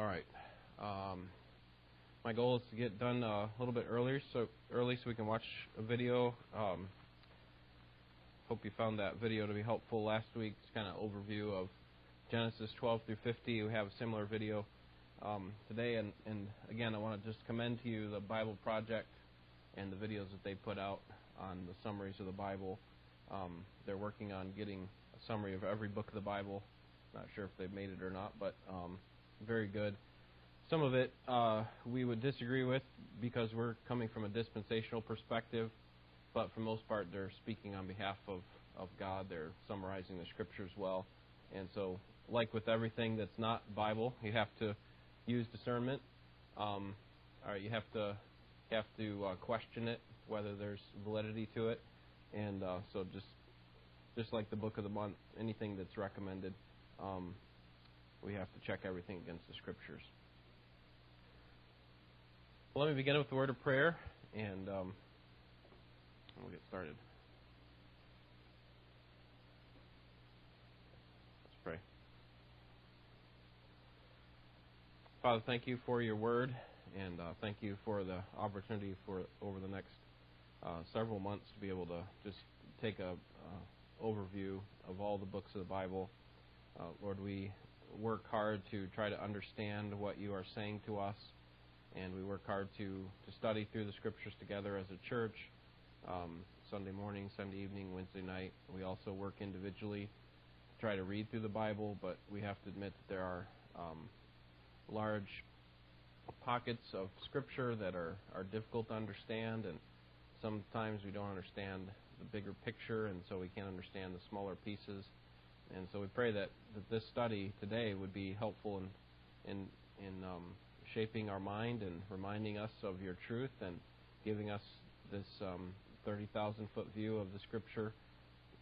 All right. Um, my goal is to get done uh, a little bit earlier, so early so we can watch a video. Um, hope you found that video to be helpful. Last week's kind of overview of Genesis 12 through 50. We have a similar video um, today, and, and again, I want to just commend to you the Bible Project and the videos that they put out on the summaries of the Bible. Um, they're working on getting a summary of every book of the Bible. Not sure if they've made it or not, but um, very good. Some of it uh, we would disagree with because we're coming from a dispensational perspective, but for most part, they're speaking on behalf of, of God. They're summarizing the scriptures well. And so, like with everything that's not Bible, you have to use discernment. Um, right, you have to have to uh, question it whether there's validity to it, and uh, so just just like the book of the month, anything that's recommended, um, we have to check everything against the scriptures. Well, let me begin with the word of prayer, and um, we'll get started. Let's pray. Father, thank you for your word, and uh, thank you for the opportunity for over the next uh, several months to be able to just take a uh, overview of all the books of the Bible. Uh, Lord, we work hard to try to understand what you are saying to us, and we work hard to, to study through the scriptures together as a church. Um, Sunday morning, Sunday evening, Wednesday night. We also work individually to try to read through the Bible, but we have to admit that there are um, large pockets of Scripture that are, are difficult to understand, and sometimes we don't understand the bigger picture, and so we can't understand the smaller pieces. And so we pray that, that this study today would be helpful in in, in um, shaping our mind and reminding us of your truth and giving us this um, 30,000 foot view of the Scripture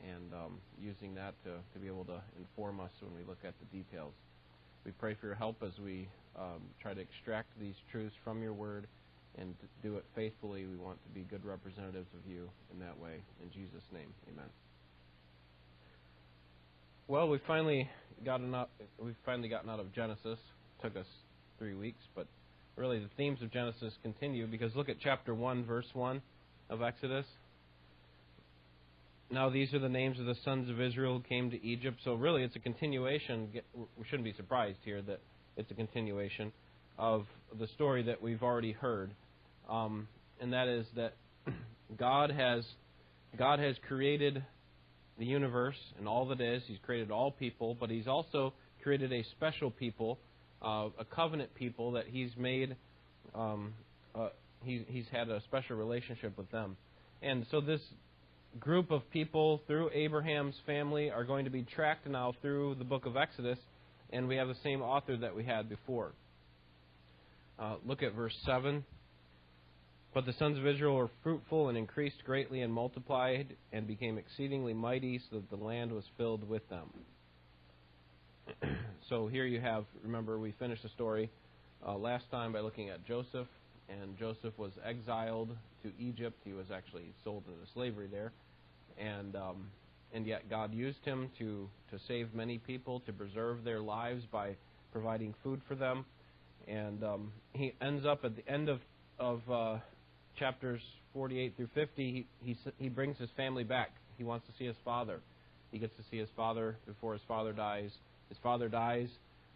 and um, using that to, to be able to inform us when we look at the details. We pray for your help as we um, try to extract these truths from your word and do it faithfully. We want to be good representatives of you in that way. In Jesus' name, amen. Well, we finally gotten out. We've finally gotten out of Genesis. It took us three weeks, but really the themes of Genesis continue because look at chapter one, verse one of Exodus. Now these are the names of the sons of Israel who came to Egypt. So really, it's a continuation. We shouldn't be surprised here that it's a continuation of the story that we've already heard, um, and that is that God has God has created the universe and all that is. He's created all people, but He's also created a special people, uh, a covenant people that He's made. Um, uh, he, He's had a special relationship with them, and so this group of people through Abraham's family are going to be tracked now through the book of Exodus, and we have the same author that we had before. Uh, look at verse 7. But the sons of Israel were fruitful and increased greatly and multiplied and became exceedingly mighty, so that the land was filled with them. so here you have, remember, we finished the story uh, last time by looking at Joseph, and Joseph was exiled to Egypt. He was actually sold into slavery there, and um, and yet God used him to to save many people, to preserve their lives by providing food for them and um, he ends up at the end of of uh, chapters 48 through 50. He, he he brings his family back. He wants to see his father. He gets to see his father before his father dies. His father dies,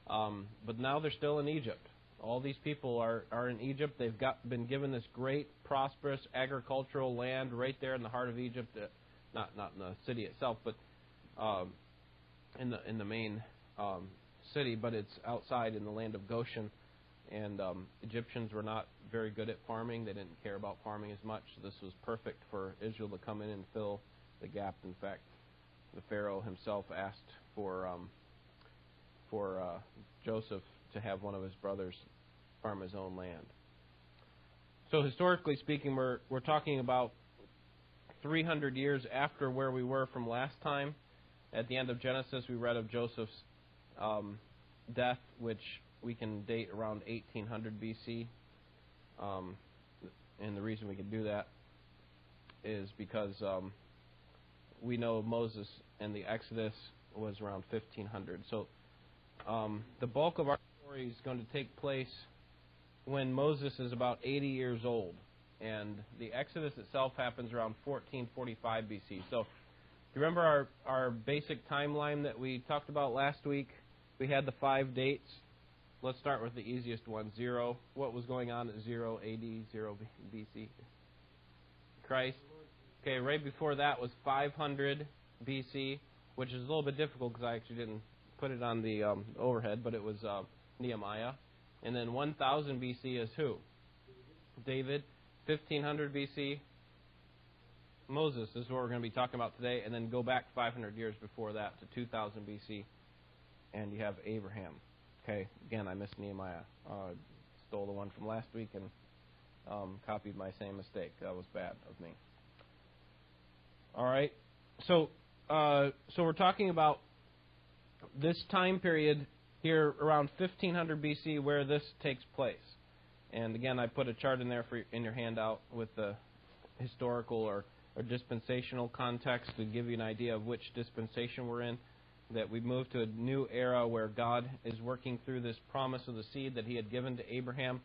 um, but now they're still in Egypt. All these people are, are in Egypt. They've got been given this great, prosperous agricultural land right there in the heart of Egypt. Uh, not not in the city itself, but um, in the in the main um, city, but it's outside in the land of Goshen and um, Egyptians were not very good at farming. They didn't care about farming as much. This was perfect for Israel to come in and fill the gap. In fact, the Pharaoh himself asked for um, for uh, Joseph to have one of his brothers farm his own land. So historically speaking, we're we're talking about 300 years after where we were from last time. At the end of Genesis, we read of Joseph's um, death, which we can date around 1800 BC. Um, and the reason we can do that is because um, we know Moses and the Exodus was around 1500. So um, the bulk of our story is going to take place when Moses is about 80 years old. And the Exodus itself happens around 1445 BC. So, you remember our, our basic timeline that we talked about last week? We had the five dates. Let's start with the easiest one zero. What was going on at 0 AD, 0 BC? Christ. Okay, right before that was 500 BC, which is a little bit difficult because I actually didn't put it on the um, overhead, but it was uh, Nehemiah. And then 1000 BC is who? David. 1500 BC, Moses this is what we're going to be talking about today, and then go back 500 years before that to 2000 BC, and you have Abraham. Okay, again, I missed Nehemiah. Uh, stole the one from last week and um, copied my same mistake. That was bad of me. All right, so uh, so we're talking about this time period here around 1500 BC where this takes place. And again, I put a chart in there for in your handout with the historical or, or dispensational context to give you an idea of which dispensation we're in. That we've moved to a new era where God is working through this promise of the seed that He had given to Abraham,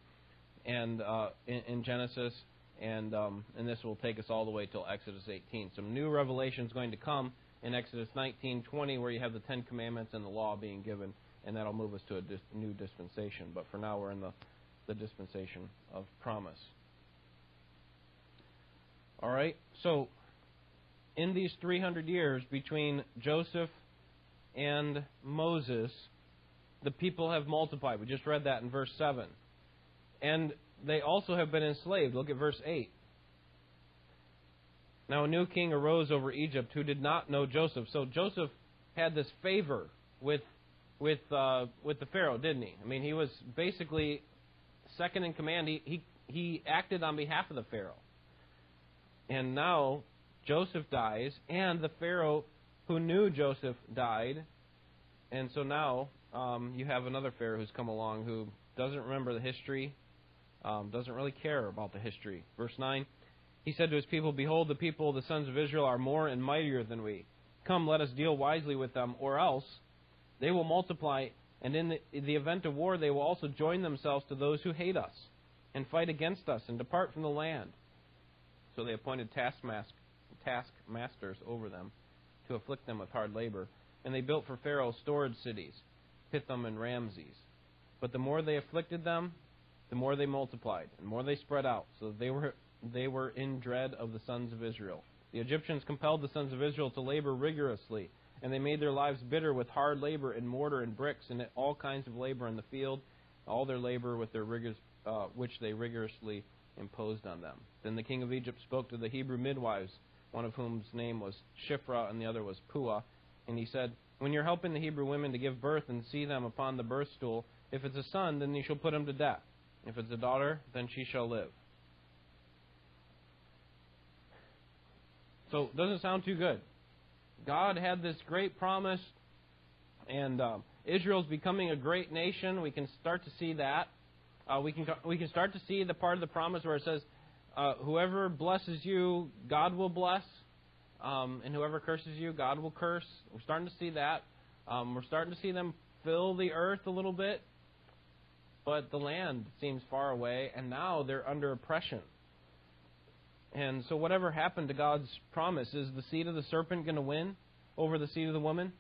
and uh, in, in, Genesis, and um, and this will take us all the way till Exodus 18. Some new revelation is going to come in Exodus 19:20, where you have the Ten Commandments and the law being given, and that'll move us to a dis- new dispensation. But for now, we're in the the dispensation of promise. All right? So, in these 300 years between Joseph and Moses, the people have multiplied. We just read that in verse 7. And they also have been enslaved. Look at verse 8. Now a new king arose over Egypt who did not know Joseph. So Joseph had this favor with with uh, with the Pharaoh, didn't he? I mean, he was basically second in command, he, he, he acted on behalf of the Pharaoh. And now Joseph dies, and the Pharaoh who knew Joseph died. And so now um, you have another Pharaoh who's come along who doesn't remember the history, um, doesn't really care about the history. Verse 9 He said to his people, Behold, the people, the sons of Israel, are more and mightier than we. Come, let us deal wisely with them, or else they will multiply and in the, in the event of war, they will also join themselves to those who hate us and fight against us and depart from the land. So they appointed taskmasters over them to afflict them with hard labor. And they built for Pharaoh storage cities, Pithom and Ramses. But the more they afflicted them, the more they multiplied, and more they spread out, so that they were, they were in dread of the sons of Israel. The Egyptians compelled the sons of Israel to labor rigorously and they made their lives bitter with hard labor in mortar and bricks and all kinds of labor in the field, all their labor with their rigors, uh, which they rigorously imposed on them. Then the king of Egypt spoke to the Hebrew midwives, one of whom's name was Shiphrah and the other was Puah, and he said, When you're helping the Hebrew women to give birth and see them upon the birth stool, if it's a son, then you shall put him to death. If it's a daughter, then she shall live. So, doesn't sound too good. God had this great promise, and um, Israel's becoming a great nation. We can start to see that. Uh, we can we can start to see the part of the promise where it says, uh, "Whoever blesses you, God will bless, um, and whoever curses you, God will curse." We're starting to see that. Um, we're starting to see them fill the earth a little bit, but the land seems far away, and now they're under oppression. And so, whatever happened to God's promise, is the seed of the serpent going to win over the seed of the woman?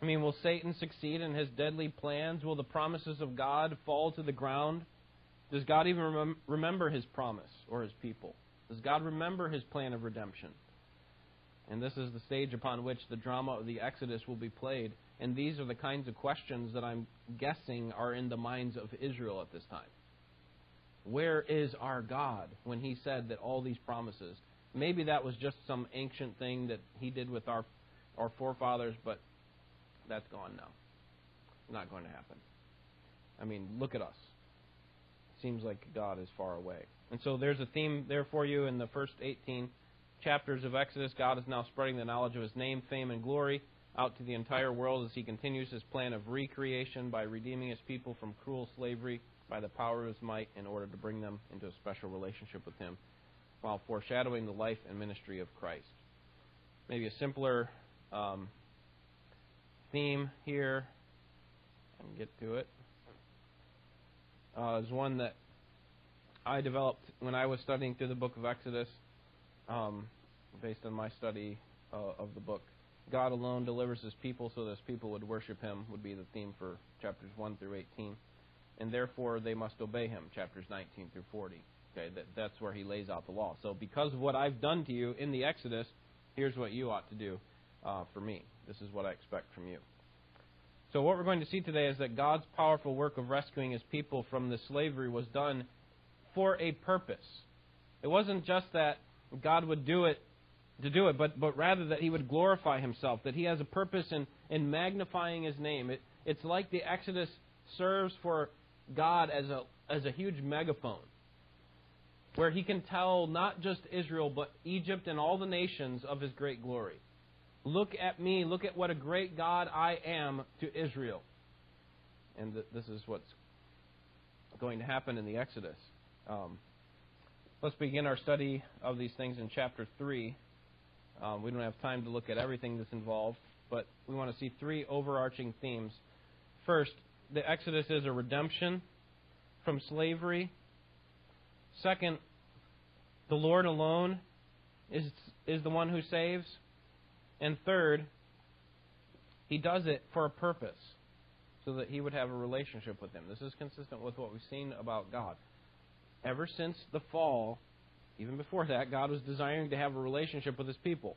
I mean, will Satan succeed in his deadly plans? Will the promises of God fall to the ground? Does God even rem- remember his promise or his people? Does God remember his plan of redemption? And this is the stage upon which the drama of the Exodus will be played. And these are the kinds of questions that I'm guessing are in the minds of Israel at this time. Where is our God when he said that all these promises? Maybe that was just some ancient thing that he did with our, our forefathers, but that's gone now. Not going to happen. I mean, look at us. Seems like God is far away. And so there's a theme there for you in the first 18 chapters of Exodus. God is now spreading the knowledge of his name, fame, and glory out to the entire world as he continues his plan of recreation by redeeming his people from cruel slavery by the power of his might in order to bring them into a special relationship with him while foreshadowing the life and ministry of Christ. Maybe a simpler um, theme here. and get to it. Uh, is one that I developed when I was studying through the book of Exodus, um, based on my study uh, of the book. God alone delivers his people so that his people would worship him, would be the theme for chapters 1 through 18. And therefore they must obey him, chapters 19 through 40. Okay, that, that's where he lays out the law. So because of what I've done to you in the Exodus, here's what you ought to do uh, for me. This is what I expect from you. So what we're going to see today is that God's powerful work of rescuing his people from the slavery was done for a purpose. It wasn't just that God would do it to do it, but, but rather that he would glorify himself, that he has a purpose in, in magnifying his name. It, it's like the Exodus serves for God as a, as a huge megaphone, where he can tell not just Israel, but Egypt and all the nations of his great glory. Look at me, look at what a great God I am to Israel. And th- this is what's going to happen in the Exodus. Um, let's begin our study of these things in chapter 3. Um, we don't have time to look at everything that's involved, but we want to see three overarching themes. First, the Exodus is a redemption from slavery. Second, the Lord alone is, is the one who saves. And third, he does it for a purpose, so that he would have a relationship with him. This is consistent with what we've seen about God. Ever since the fall, even before that, God was desiring to have a relationship with his people.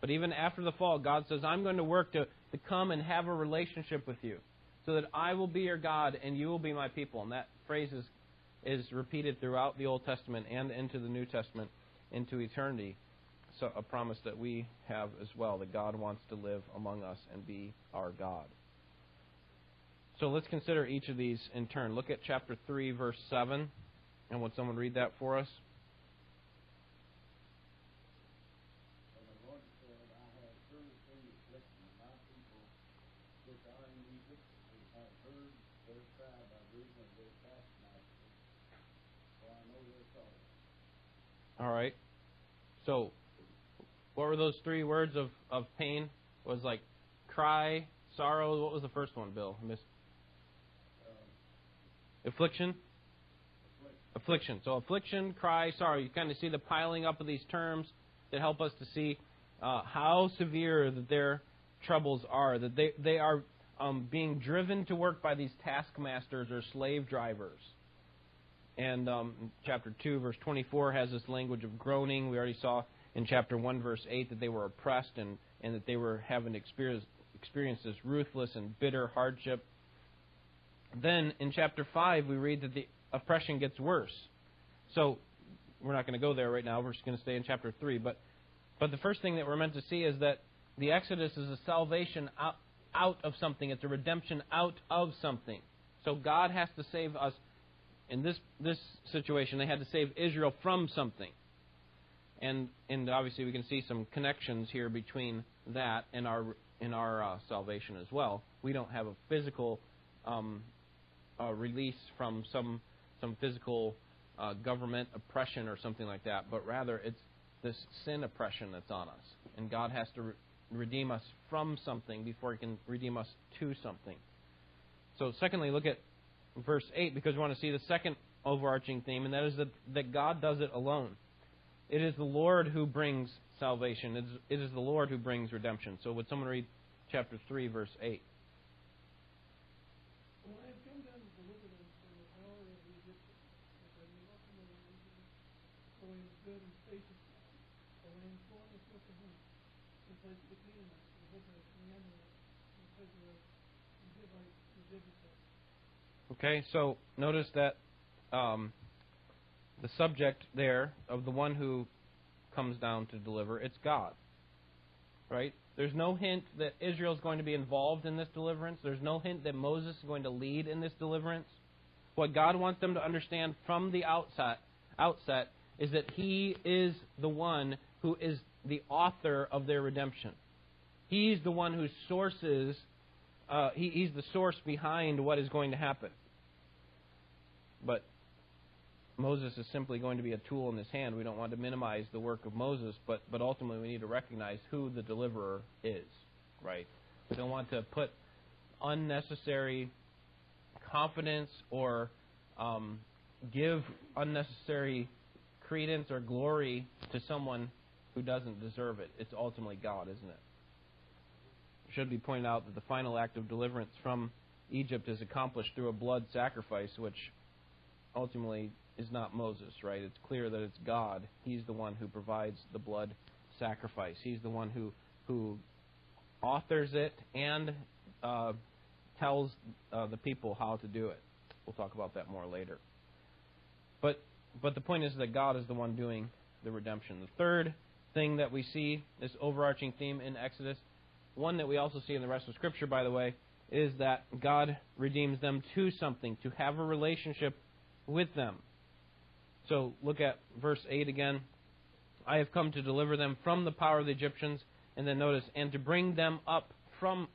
But even after the fall, God says, I'm going to work to, to come and have a relationship with you so that I will be your God and you will be my people. And that phrase is, is repeated throughout the Old Testament and into the New Testament into eternity. So a promise that we have as well, that God wants to live among us and be our God. So let's consider each of these in turn. Look at chapter 3, verse 7. And would someone read that for us? All right. So, what were those three words of, of pain? Was like cry, sorrow. What was the first one, Bill? I missed. Affliction. Affliction. So affliction, cry, sorrow. You kind of see the piling up of these terms that help us to see uh, how severe that their troubles are. That they they are um, being driven to work by these taskmasters or slave drivers. And um, chapter 2, verse 24 has this language of groaning. We already saw in chapter 1, verse 8 that they were oppressed and, and that they were having experienced, experienced this ruthless and bitter hardship. Then in chapter 5, we read that the oppression gets worse. So we're not going to go there right now. We're just going to stay in chapter 3. But, but the first thing that we're meant to see is that the Exodus is a salvation out, out of something, it's a redemption out of something. So God has to save us. In this, this situation, they had to save Israel from something. And, and obviously, we can see some connections here between that and our, in our uh, salvation as well. We don't have a physical um, uh, release from some some physical uh, government oppression or something like that, but rather it's this sin oppression that's on us. And God has to re- redeem us from something before He can redeem us to something. So, secondly, look at verse 8 because we want to see the second overarching theme, and that is that, that God does it alone. It is the Lord who brings salvation, it is, it is the Lord who brings redemption. So, would someone read chapter 3, verse 8? Okay, so notice that um, the subject there of the one who comes down to deliver, it's God. Right? There's no hint that Israel is going to be involved in this deliverance. There's no hint that Moses is going to lead in this deliverance. What God wants them to understand from the outset, outset is that He is the one who is the author of their redemption. He's the one who sources, uh, he, He's the source behind what is going to happen. But Moses is simply going to be a tool in his hand. We don't want to minimize the work of Moses, but, but ultimately we need to recognize who the deliverer is, right? We don't want to put unnecessary confidence or um, give unnecessary credence or glory to someone who doesn't deserve it. It's ultimately God, isn't it? It should be pointed out that the final act of deliverance from Egypt is accomplished through a blood sacrifice, which ultimately is not Moses, right? It's clear that it's God. He's the one who provides the blood sacrifice. He's the one who who authors it and uh, tells uh, the people how to do it. We'll talk about that more later. But but the point is that God is the one doing the redemption. The third thing that we see, this overarching theme in Exodus, one that we also see in the rest of Scripture, by the way, is that God redeems them to something, to have a relationship with them. So look at verse 8 again. I have come to deliver them from the power of the Egyptians, and then notice, and to bring them up from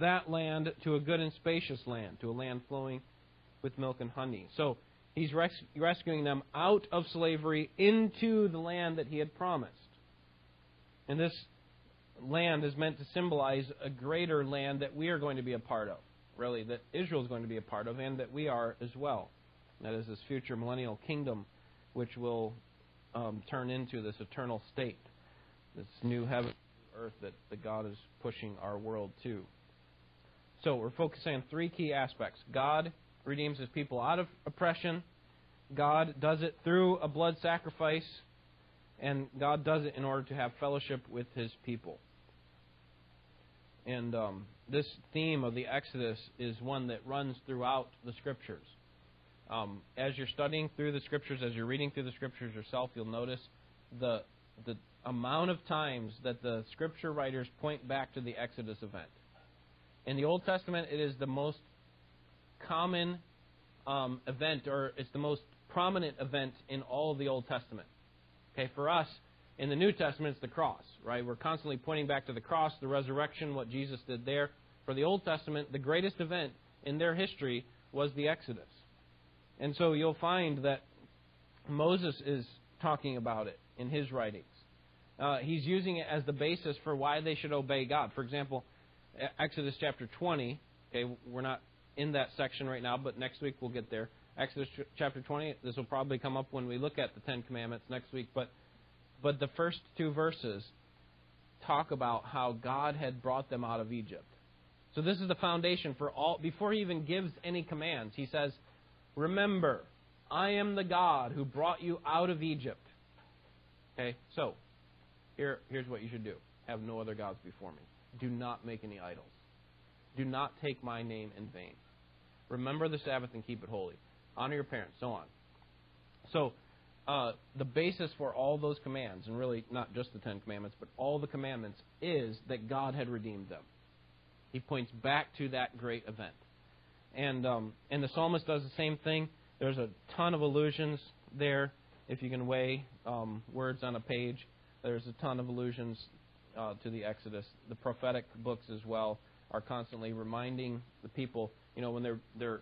that land to a good and spacious land, to a land flowing with milk and honey. So he's res- rescuing them out of slavery into the land that he had promised. And this land is meant to symbolize a greater land that we are going to be a part of, really, that Israel is going to be a part of, and that we are as well. That is this future millennial kingdom, which will um, turn into this eternal state, this new heaven earth that, that God is pushing our world to. So we're focusing on three key aspects. God redeems his people out of oppression. God does it through a blood sacrifice. And God does it in order to have fellowship with his people. And um, this theme of the Exodus is one that runs throughout the Scriptures. Um, as you're studying through the Scriptures, as you're reading through the Scriptures yourself, you'll notice the the amount of times that the Scripture writers point back to the Exodus event. In the Old Testament, it is the most common um, event, or it's the most prominent event in all of the Old Testament. Okay, for us, in the New Testament, it's the cross, right? We're constantly pointing back to the cross, the resurrection, what Jesus did there. For the Old Testament, the greatest event in their history was the Exodus. And so you'll find that Moses is talking about it in his writings. Uh, he's using it as the basis for why they should obey God. For example, Exodus chapter 20. Okay, we're not in that section right now, but next week we'll get there. Exodus chapter 20. This will probably come up when we look at the Ten Commandments next week. But but the first two verses talk about how God had brought them out of Egypt. So this is the foundation for all. Before he even gives any commands, he says, "Remember, I am the God who brought you out of Egypt." Okay, so here here's what you should do: have no other gods before me. Do not make any idols. Do not take my name in vain. Remember the Sabbath and keep it holy. Honor your parents, so on. So, uh, the basis for all those commands, and really not just the Ten Commandments, but all the commandments, is that God had redeemed them. He points back to that great event. And, um, and the psalmist does the same thing. There's a ton of allusions there. If you can weigh um, words on a page, there's a ton of allusions uh, to the Exodus. The prophetic books as well are constantly reminding the people, you know, when they're they're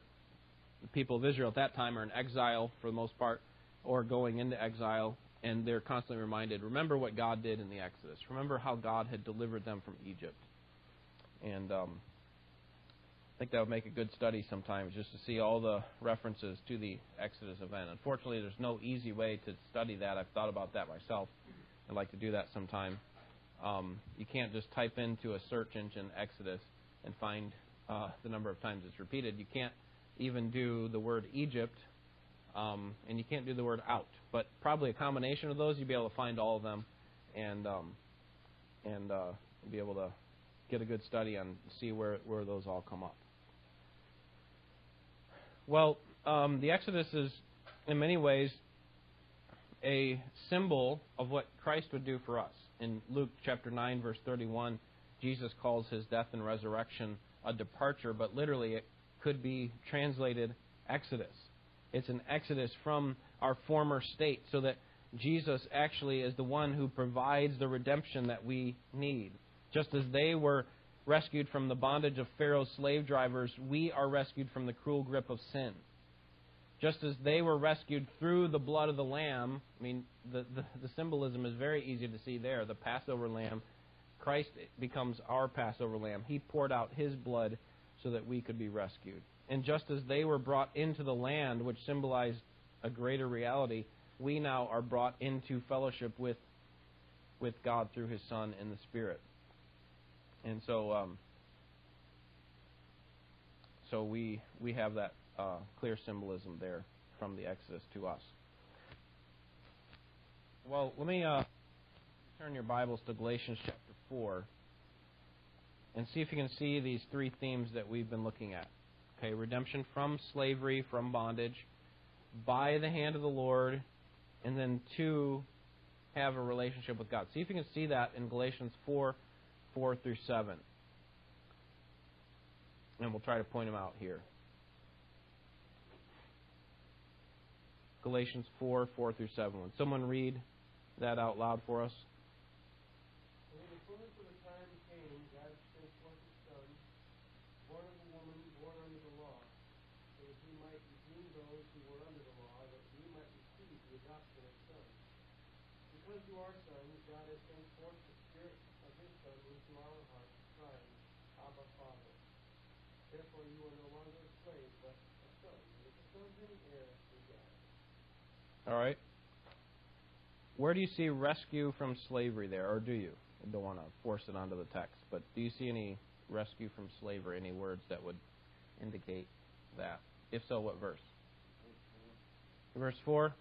the people of Israel at that time are in exile for the most part, or going into exile, and they're constantly reminded, remember what God did in the Exodus. Remember how God had delivered them from Egypt. And um, think that would make a good study sometimes, just to see all the references to the Exodus event. Unfortunately, there's no easy way to study that. I've thought about that myself. I'd like to do that sometime. Um, you can't just type into a search engine Exodus and find uh, the number of times it's repeated. You can't even do the word Egypt, um, and you can't do the word out. But probably a combination of those, you'd be able to find all of them, and um, and uh, be able to get a good study and see where where those all come up. Well, um, the Exodus is in many ways a symbol of what Christ would do for us in Luke chapter 9, verse 31, Jesus calls his death and resurrection a departure, but literally it could be translated exodus. It's an exodus from our former state, so that Jesus actually is the one who provides the redemption that we need. Just as they were rescued from the bondage of Pharaoh's slave drivers, we are rescued from the cruel grip of sin just as they were rescued through the blood of the lamb. I mean, the, the, the, symbolism is very easy to see there. The Passover lamb, Christ becomes our Passover lamb. He poured out his blood so that we could be rescued. And just as they were brought into the land, which symbolized a greater reality, we now are brought into fellowship with with God through His Son and the Spirit. And so, um, so we we have that uh, clear symbolism there from the Exodus to us. Well, let me uh, turn your Bibles to Galatians chapter four and see if you can see these three themes that we've been looking at. Okay, redemption from slavery, from bondage, by the hand of the Lord, and then two, have a relationship with God. See if you can see that in Galatians 4 4 through 7. And we'll try to point them out here. Galatians 4 4 through 7. Would someone read that out loud for us? All right. Where do you see rescue from slavery there, or do you? I don't want to force it onto the text, but do you see any rescue from slavery, any words that would indicate that? If so, what verse? Verse 4.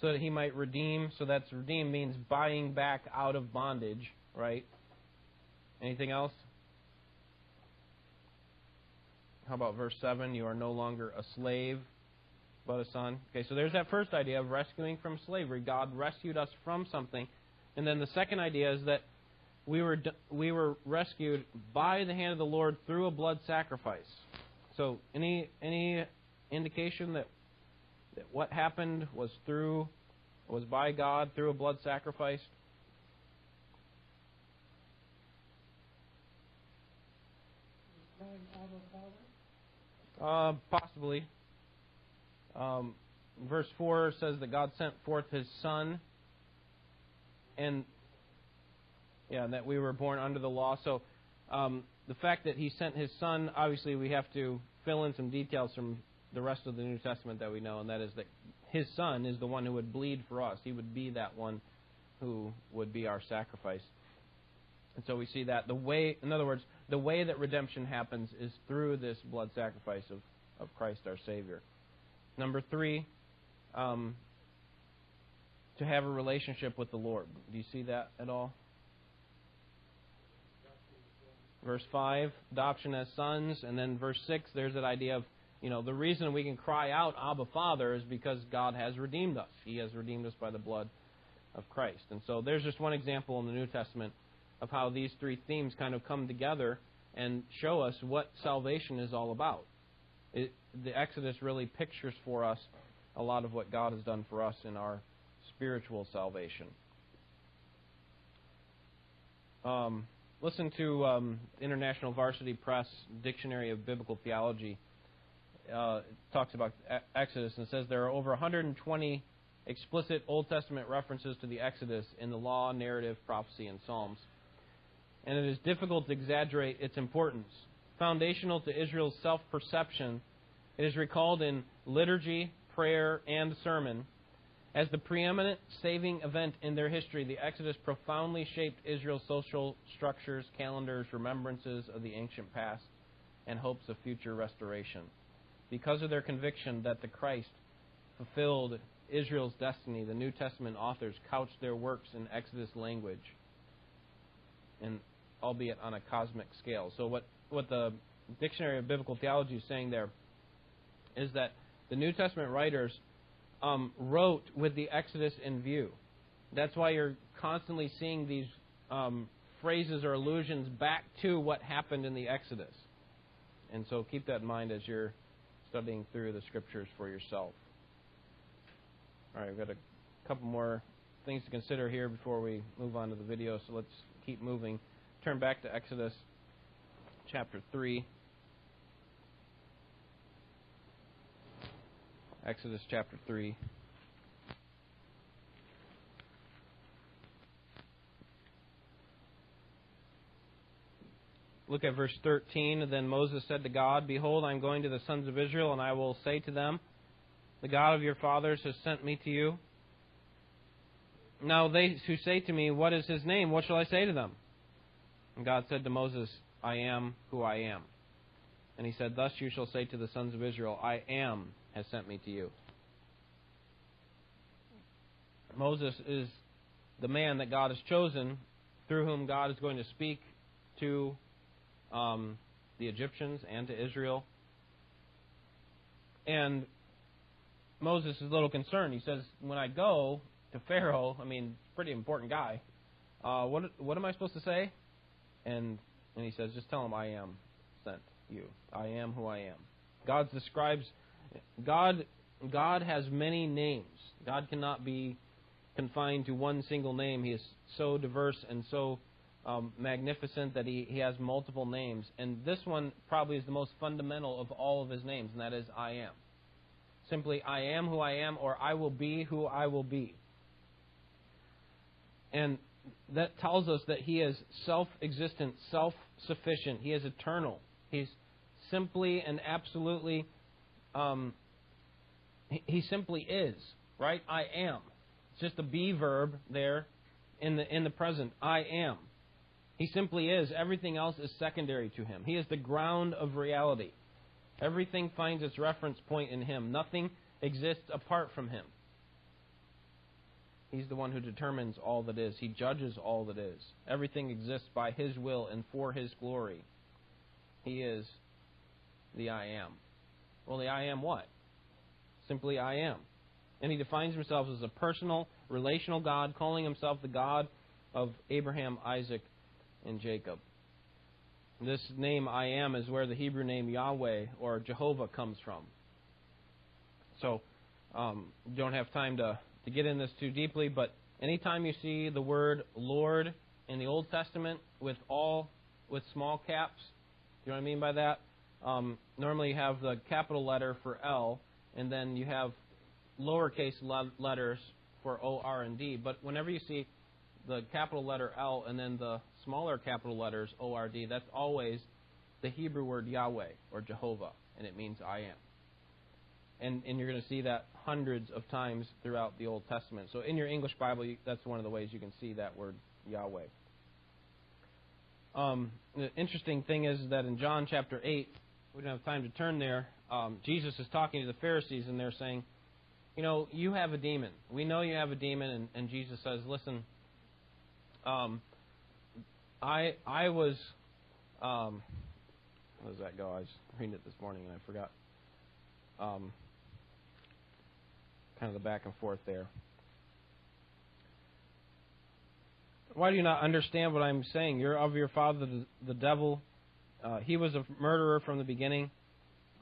So that he might redeem. So that's redeem means buying back out of bondage, right? Anything else? How about verse 7? You are no longer a slave, but a son. Okay, so there's that first idea of rescuing from slavery. God rescued us from something. And then the second idea is that we were, we were rescued by the hand of the Lord through a blood sacrifice. So, any, any indication that, that what happened was through, was by God through a blood sacrifice? Uh, possibly. Um, verse 4 says that God sent forth his Son, and yeah, that we were born under the law. So um, the fact that he sent his Son, obviously, we have to fill in some details from the rest of the New Testament that we know, and that is that his Son is the one who would bleed for us. He would be that one who would be our sacrifice. And so we see that the way, in other words, the way that redemption happens is through this blood sacrifice of, of Christ our Savior. Number three, um, to have a relationship with the Lord. Do you see that at all? Verse 5, adoption as sons. And then verse 6, there's that idea of, you know, the reason we can cry out, Abba, Father, is because God has redeemed us. He has redeemed us by the blood of Christ. And so there's just one example in the New Testament of how these three themes kind of come together and show us what salvation is all about. It, the Exodus really pictures for us a lot of what God has done for us in our spiritual salvation. Um, listen to um, International Varsity Press Dictionary of Biblical Theology. Uh, talks about Exodus and says there are over 120 explicit Old Testament references to the Exodus in the law, narrative, prophecy, and Psalms. And it is difficult to exaggerate its importance foundational to Israel's self perception, it is recalled in liturgy, prayer, and sermon. As the preeminent saving event in their history, the Exodus profoundly shaped Israel's social structures, calendars, remembrances of the ancient past, and hopes of future restoration. Because of their conviction that the Christ fulfilled Israel's destiny, the New Testament authors couched their works in Exodus language, and albeit on a cosmic scale. So what what the Dictionary of Biblical Theology is saying there is that the New Testament writers um, wrote with the Exodus in view. That's why you're constantly seeing these um, phrases or allusions back to what happened in the Exodus. And so keep that in mind as you're studying through the scriptures for yourself. All right, we've got a couple more things to consider here before we move on to the video, so let's keep moving. Turn back to Exodus chapter 3. Exodus chapter 3. look at verse 13. Then Moses said to God, Behold, I am going to the sons of Israel, and I will say to them, The God of your fathers has sent me to you. Now they who say to me, What is his name? What shall I say to them? And God said to Moses, I am who I am. And he said, Thus you shall say to the sons of Israel, I am has sent me to you. Moses is the man that God has chosen through whom God is going to speak to um, the Egyptians and to Israel. And Moses is a little concerned. He says, When I go to Pharaoh, I mean, pretty important guy, uh, what, what am I supposed to say? And, and he says, Just tell him I am sent you. I am who I am. God describes, God, God has many names. God cannot be confined to one single name. He is so diverse and so um, magnificent that he, he has multiple names. And this one probably is the most fundamental of all of his names, and that is I am. Simply, I am who I am, or I will be who I will be. And that tells us that he is self existent, self sufficient. He is eternal. He's simply and absolutely, um, he, he simply is, right? I am. It's just a be verb there in the, in the present. I am. He simply is. Everything else is secondary to him. He is the ground of reality. Everything finds its reference point in him. Nothing exists apart from him. He's the one who determines all that is. He judges all that is. Everything exists by his will and for his glory. He is the I am. Well, the I am what? Simply I am. And he defines himself as a personal, relational God, calling himself the God of Abraham, Isaac, and Jacob. This name I am is where the Hebrew name Yahweh or Jehovah comes from. So, um, don't have time to, to get in this too deeply, but anytime you see the word Lord in the Old Testament with all with small caps, you know what I mean by that? Um, normally you have the capital letter for L, and then you have lowercase letters for O, R, and D. But whenever you see the capital letter L and then the smaller capital letters O, R, D, that's always the Hebrew word Yahweh or Jehovah, and it means I am. And, and you're going to see that hundreds of times throughout the Old Testament. So in your English Bible, you, that's one of the ways you can see that word Yahweh. Um, the interesting thing is that in John chapter 8, we don't have time to turn there. Um, Jesus is talking to the Pharisees, and they're saying, you know, you have a demon. We know you have a demon, and, and Jesus says, listen, um, I I was, um, how does that go? I was reading it this morning and I forgot. Um, kind of the back and forth there. Why do you not understand what I'm saying? You're of your father, the, devil. Uh, he was a murderer from the beginning.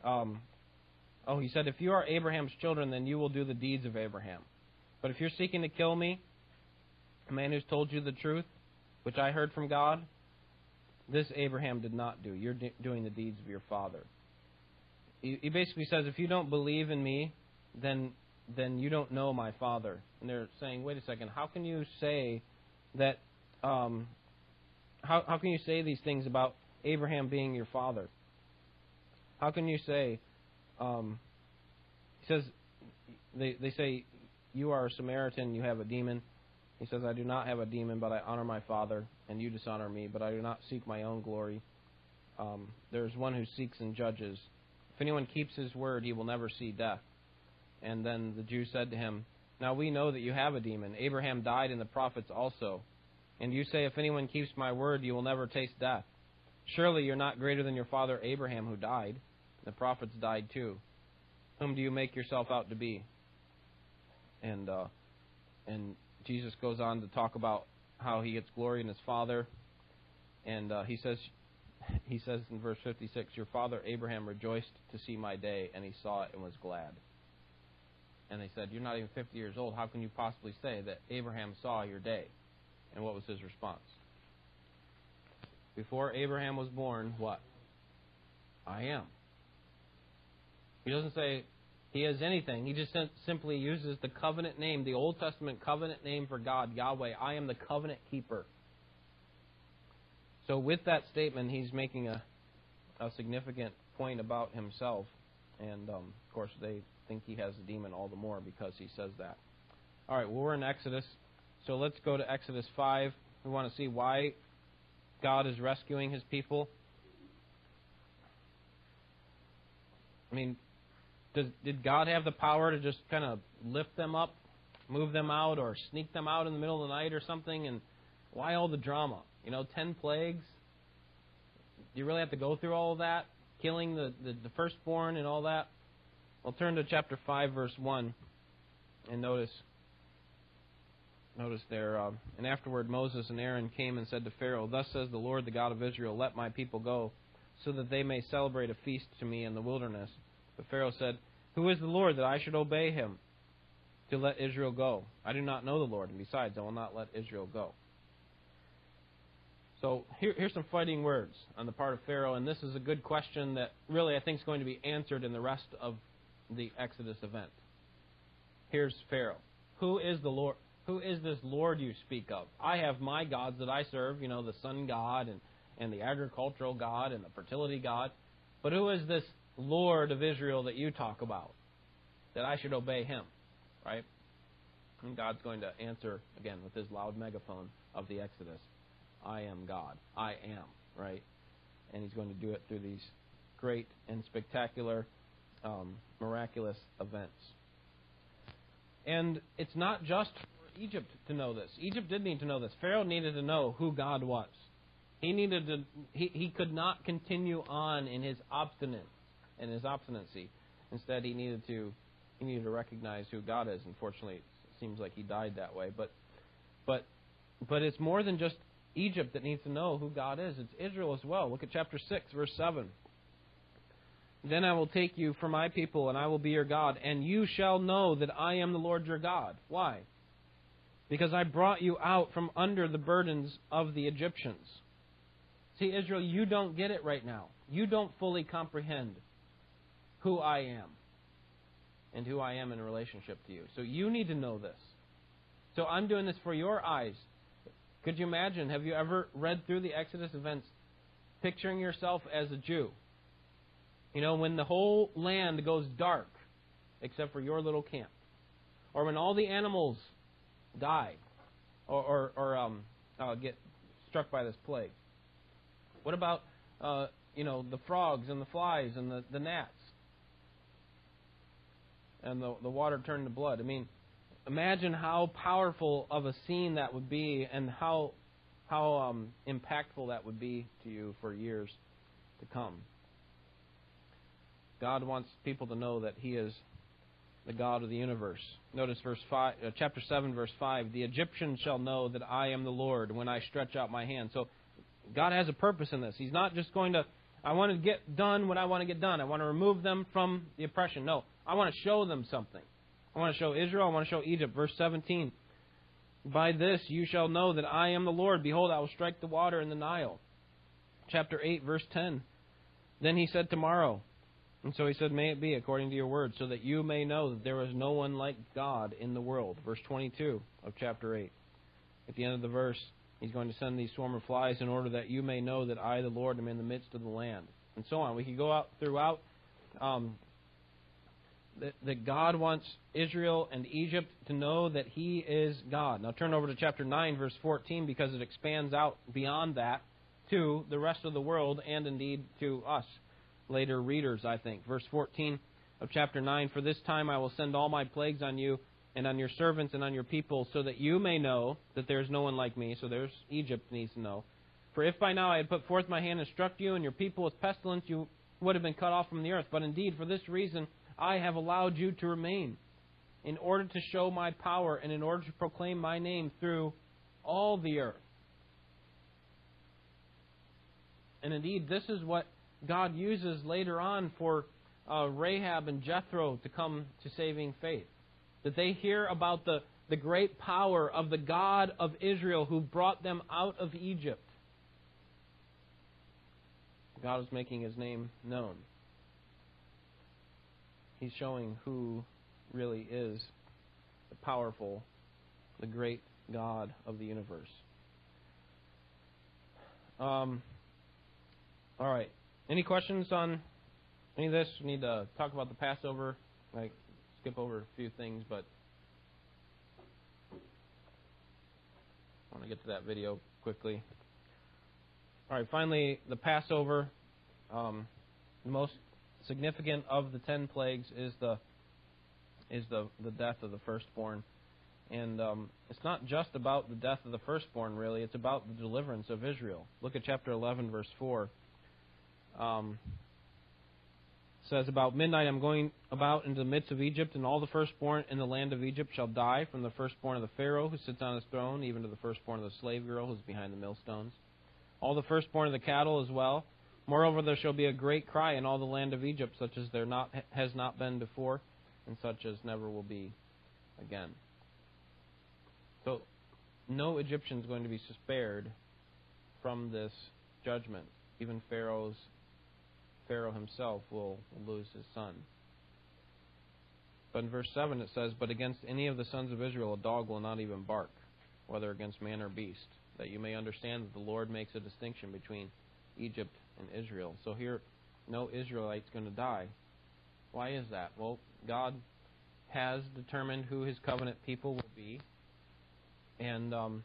Um, Oh, he said, If you are Abraham's children, then you will do the deeds of Abraham. But if you're seeking to kill me, a man who's told you the truth, which I heard from God, this Abraham did not do. You're doing the deeds of your father. He, he basically says, If you don't believe in me, then then you don't know my father. And they're saying, wait a second, how can you say that? Um, how how can you say these things about Abraham being your father? How can you say um, he says, they, they say, You are a Samaritan, you have a demon. He says, I do not have a demon, but I honor my Father, and you dishonor me, but I do not seek my own glory. Um, there is one who seeks and judges. If anyone keeps his word, he will never see death. And then the Jews said to him, Now we know that you have a demon. Abraham died, and the prophets also. And you say, If anyone keeps my word, you will never taste death. Surely you're not greater than your father Abraham, who died. The prophets died too. Whom do you make yourself out to be? And uh, and Jesus goes on to talk about how he gets glory in his Father, and uh, he says he says in verse 56, Your father Abraham rejoiced to see my day, and he saw it and was glad. And they said, You're not even 50 years old. How can you possibly say that Abraham saw your day? And what was his response? Before Abraham was born, what? I am. He doesn't say he has anything. He just simply uses the covenant name, the Old Testament covenant name for God, Yahweh. I am the covenant keeper. So, with that statement, he's making a, a significant point about himself. And, um, of course, they think he has a demon all the more because he says that. All right, well, we're in Exodus. So, let's go to Exodus 5. We want to see why God is rescuing his people. I mean, does, did God have the power to just kind of lift them up, move them out, or sneak them out in the middle of the night or something? And why all the drama? You know, ten plagues. Do you really have to go through all of that? Killing the, the, the firstborn and all that? Well, turn to chapter 5, verse 1, and notice. Notice there, uh, and afterward Moses and Aaron came and said to Pharaoh, Thus says the Lord, the God of Israel, Let my people go, so that they may celebrate a feast to me in the wilderness. But Pharaoh said, Who is the Lord that I should obey him to let Israel go? I do not know the Lord, and besides, I will not let Israel go. So here, here's some fighting words on the part of Pharaoh, and this is a good question that really I think is going to be answered in the rest of the Exodus event. Here's Pharaoh. Who is the Lord? Who is this Lord you speak of? I have my gods that I serve, you know, the sun god and, and the agricultural god and the fertility god. But who is this Lord of Israel that you talk about? That I should obey him, right? And God's going to answer again with his loud megaphone of the Exodus. I am God. I am, right? And he's going to do it through these great and spectacular, um, miraculous events. And it's not just for Egypt to know this. Egypt did need to know this. Pharaoh needed to know who God was. He needed to. He, he could not continue on in his obstinate and his obstinacy. Instead, he needed to. He needed to recognize who God is. Unfortunately, it seems like he died that way. But, but, but it's more than just Egypt that needs to know who God is. It's Israel as well. Look at chapter 6, verse 7. Then I will take you for my people, and I will be your God, and you shall know that I am the Lord your God. Why? Because I brought you out from under the burdens of the Egyptians. See, Israel, you don't get it right now. You don't fully comprehend who I am and who I am in relationship to you. So you need to know this. So I'm doing this for your eyes could you imagine? Have you ever read through the Exodus events picturing yourself as a Jew? You know, when the whole land goes dark, except for your little camp, or when all the animals die, or, or, or um, uh, get struck by this plague. What about, uh, you know, the frogs and the flies and the, the gnats, and the the water turned to blood? I mean, imagine how powerful of a scene that would be and how how um, impactful that would be to you for years to come. God wants people to know that He is the God of the universe. Notice verse five, uh, chapter seven, verse five: "The Egyptians shall know that I am the Lord when I stretch out my hand." So, God has a purpose in this. He's not just going to, "I want to get done what I want to get done. I want to remove them from the oppression." No, I want to show them something. I want to show Israel, I want to show Egypt. Verse 17. By this you shall know that I am the Lord. Behold, I will strike the water in the Nile. Chapter 8, verse 10. Then he said, Tomorrow. And so he said, May it be according to your word, so that you may know that there is no one like God in the world. Verse 22 of chapter 8. At the end of the verse, he's going to send these swarm of flies in order that you may know that I, the Lord, am in the midst of the land. And so on. We could go out throughout um, that, that God wants Israel and Egypt to know that He is God. Now turn over to chapter 9, verse 14, because it expands out beyond that to the rest of the world and indeed to us, later readers, I think. Verse 14 of chapter 9 For this time I will send all my plagues on you and on your servants and on your people, so that you may know that there is no one like me. So there's Egypt needs to know. For if by now I had put forth my hand and struck you and your people with pestilence, you would have been cut off from the earth. But indeed, for this reason, I have allowed you to remain in order to show my power and in order to proclaim my name through all the earth. And indeed, this is what God uses later on for uh, Rahab and Jethro to come to saving faith. That they hear about the, the great power of the God of Israel who brought them out of Egypt. God is making his name known. He's showing who really is the powerful, the great God of the universe. Um, all right. Any questions on any of this? We need to talk about the Passover. Like skip over a few things, but I want to get to that video quickly. All right. Finally, the Passover. Um, the most significant of the ten plagues is the is the the death of the firstborn. And um, it's not just about the death of the firstborn, really. It's about the deliverance of Israel. Look at chapter 11, verse 4. Um, says, About midnight I'm going about into the midst of Egypt, and all the firstborn in the land of Egypt shall die, from the firstborn of the Pharaoh who sits on his throne, even to the firstborn of the slave girl who's behind the millstones. All the firstborn of the cattle as well. Moreover, there shall be a great cry in all the land of Egypt, such as there not, has not been before, and such as never will be again. So, no Egyptian is going to be spared from this judgment. Even Pharaoh's Pharaoh himself will lose his son. But in verse 7 it says, But against any of the sons of Israel a dog will not even bark, whether against man or beast, that you may understand that the Lord makes a distinction between Egypt and Israel. So here, no Israelite's going to die. Why is that? Well, God has determined who his covenant people will be, and um,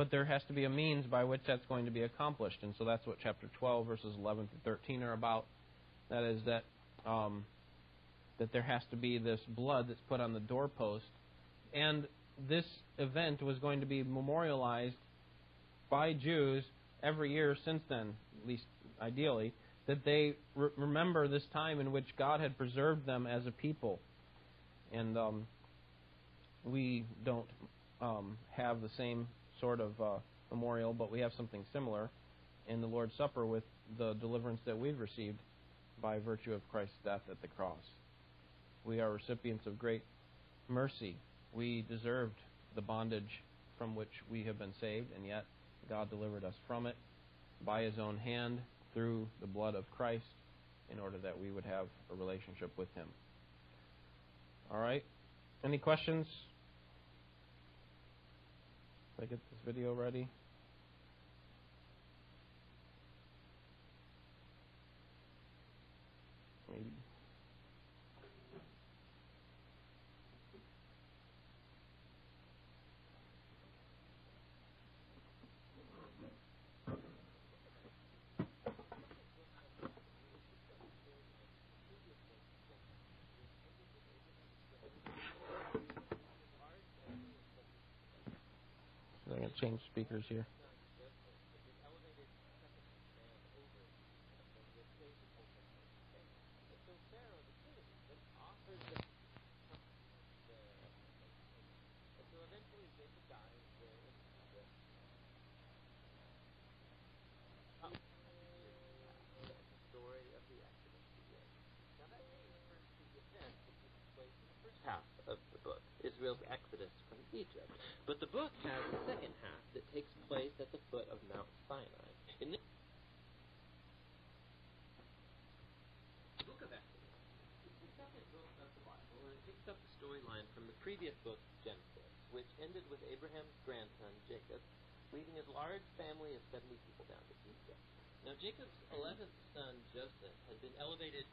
but there has to be a means by which that's going to be accomplished, and so that's what chapter 12, verses 11 through 13 are about. That is that um, that there has to be this blood that's put on the doorpost, and this event was going to be memorialized by Jews every year since then, at least ideally, that they re- remember this time in which God had preserved them as a people. And um, we don't um, have the same sort of uh, memorial, but we have something similar in the Lord's Supper with the deliverance that we've received by virtue of Christ's death at the cross. We are recipients of great mercy. We deserved the bondage from which we have been saved, and yet God delivered us from it by His own hand through the blood of Christ in order that we would have a relationship with Him. All right? Any questions? I get this video ready? Maybe. I'm going to speakers here. half of the book, Israel's exodus from Egypt. But the book has a second half that takes place at the foot of Mount Sinai. In this the book of Exodus is the second book of the Bible, and it picks up the storyline from the previous book, Genesis, which ended with Abraham's grandson, Jacob, leading his large family of 70 people down to Egypt. Now, Jacob's 11th son, Joseph, had been elevated